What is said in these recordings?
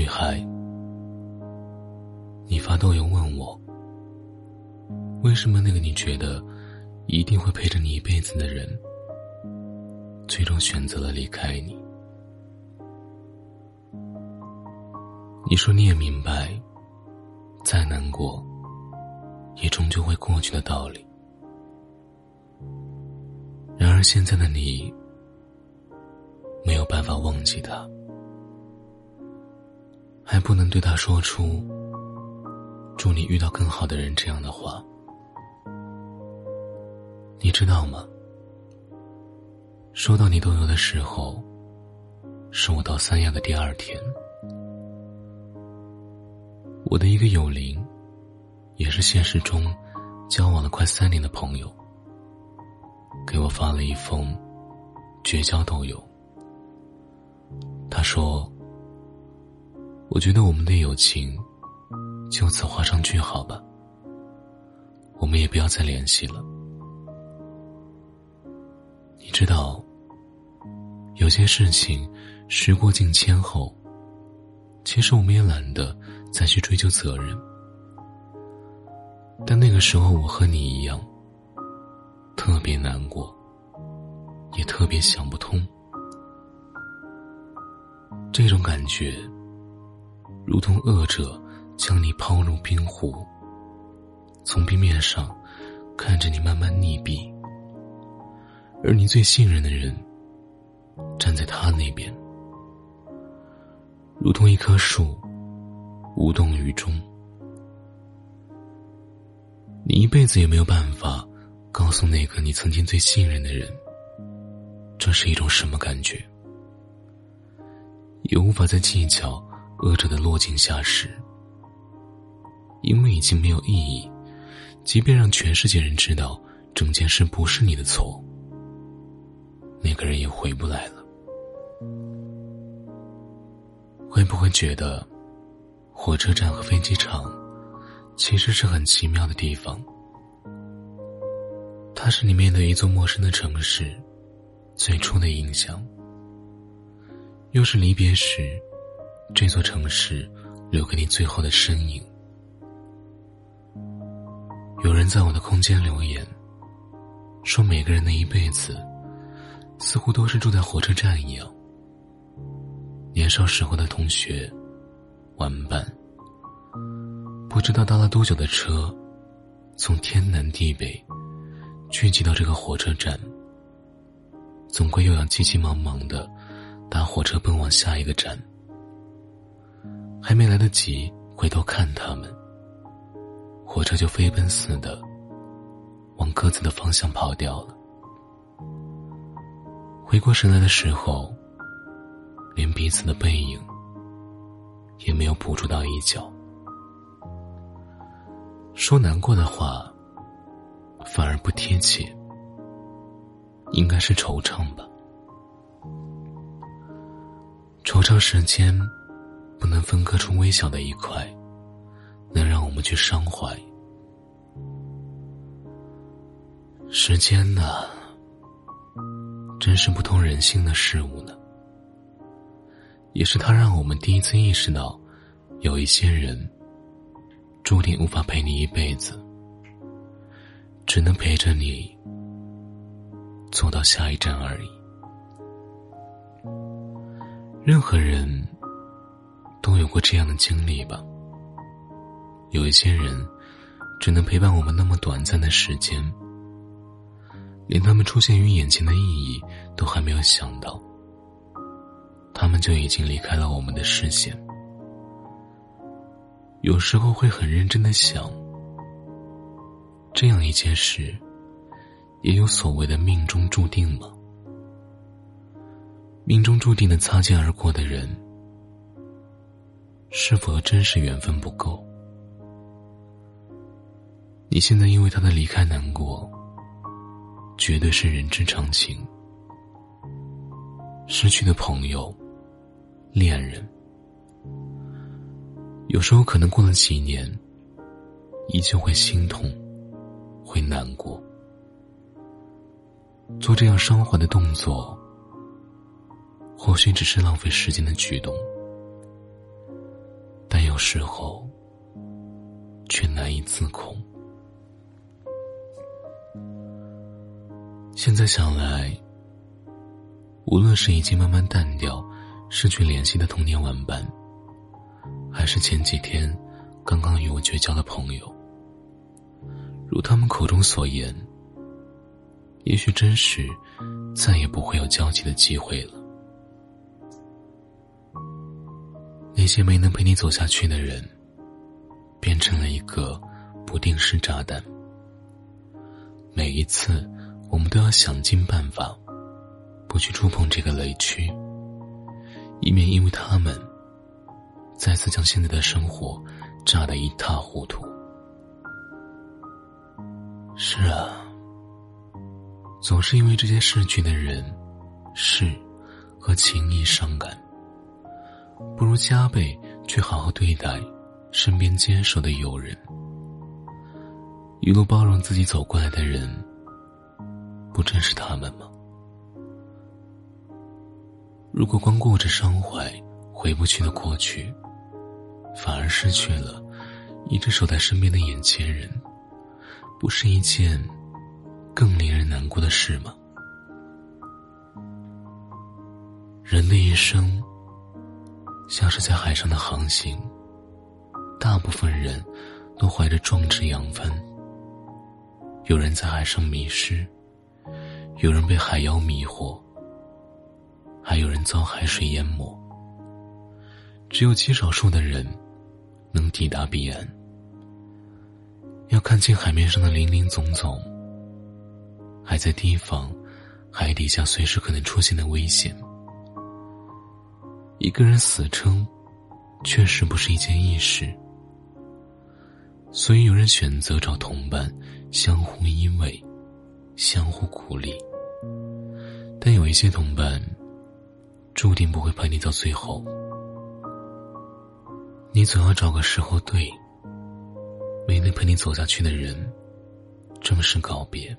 女孩，你发抖音问我，为什么那个你觉得一定会陪着你一辈子的人，最终选择了离开你？你说你也明白，再难过，也终究会过去的道理。然而现在的你，没有办法忘记他，还不能对他说出“祝你遇到更好的人”这样的话。你知道吗？收到你豆油的时候，是我到三亚的第二天。我的一个友邻，也是现实中交往了快三年的朋友，给我发了一封绝交豆邮。他说：“我觉得我们的友情就此画上句号吧，我们也不要再联系了。你知道，有些事情时过境迁后，其实我们也懒得。”再去追究责任，但那个时候我和你一样，特别难过，也特别想不通。这种感觉，如同恶者将你抛入冰湖，从冰面上看着你慢慢溺毙，而你最信任的人站在他那边，如同一棵树。无动于衷，你一辈子也没有办法告诉那个你曾经最信任的人，这是一种什么感觉，也无法再计较恶者的落井下石，因为已经没有意义。即便让全世界人知道整件事不是你的错，那个人也回不来了。会不会觉得？火车站和飞机场，其实是很奇妙的地方。它是你面对一座陌生的城市最初的印象，又是离别时这座城市留给你最后的身影。有人在我的空间留言，说每个人的一辈子，似乎都是住在火车站一样。年少时候的同学。玩伴，不知道搭了多久的车，从天南地北聚集到这个火车站，总归又要急急忙忙的搭火车奔往下一个站，还没来得及回头看他们，火车就飞奔似的往各自的方向跑掉了。回过神来的时候，连彼此的背影。也没有捕捉到一角。说难过的话，反而不贴切，应该是惆怅吧。惆怅时间，不能分割出微小的一块，能让我们去伤怀。时间呐，真是不通人性的事物呢。也是他让我们第一次意识到，有一些人注定无法陪你一辈子，只能陪着你走到下一站而已。任何人都有过这样的经历吧。有一些人只能陪伴我们那么短暂的时间，连他们出现于眼前的意义都还没有想到。他们就已经离开了我们的视线。有时候会很认真的想，这样一件事，也有所谓的命中注定吗？命中注定的擦肩而过的人，是否真是缘分不够？你现在因为他的离开难过，绝对是人之常情。失去的朋友、恋人，有时候可能过了几年，依旧会心痛，会难过。做这样伤怀的动作，或许只是浪费时间的举动。时候却难以自控。现在想来，无论是已经慢慢淡掉、失去联系的童年玩伴，还是前几天刚刚与我绝交的朋友，如他们口中所言，也许真是再也不会有交集的机会了。些没能陪你走下去的人，变成了一个不定时炸弹。每一次，我们都要想尽办法，不去触碰这个雷区，以免因为他们，再次将现在的生活炸得一塌糊涂。是啊，总是因为这些逝去的人、事和情谊伤感。不如加倍去好好对待身边坚守的友人，一路包容自己走过来的人，不正是他们吗？如果光顾着伤怀回不去的过去，反而失去了一直守在身边的眼前人，不是一件更令人难过的事吗？人的一生。像是在海上的航行，大部分人都怀着壮志扬帆。有人在海上迷失，有人被海妖迷惑，还有人遭海水淹没。只有极少数的人能抵达彼岸。要看清海面上的林林总总，还在提防海底下随时可能出现的危险。一个人死撑，确实不是一件易事。所以有人选择找同伴，相互依偎，相互鼓励。但有一些同伴，注定不会陪你到最后。你总要找个时候对没能陪你走下去的人，正式告别。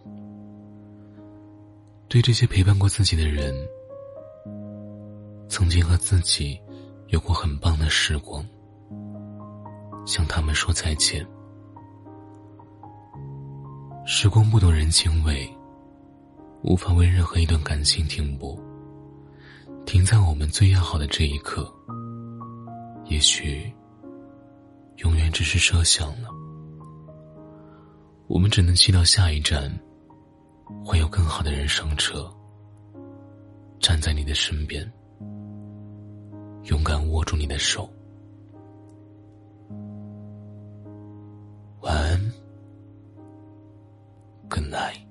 对这些陪伴过自己的人。曾经和自己有过很棒的时光，向他们说再见。时光不懂人情味，无法为任何一段感情停泊。停在我们最要好的这一刻，也许永远只是设想了。我们只能祈祷下一站会有更好的人上车，站在你的身边。勇敢握住你的手。晚安，Good night。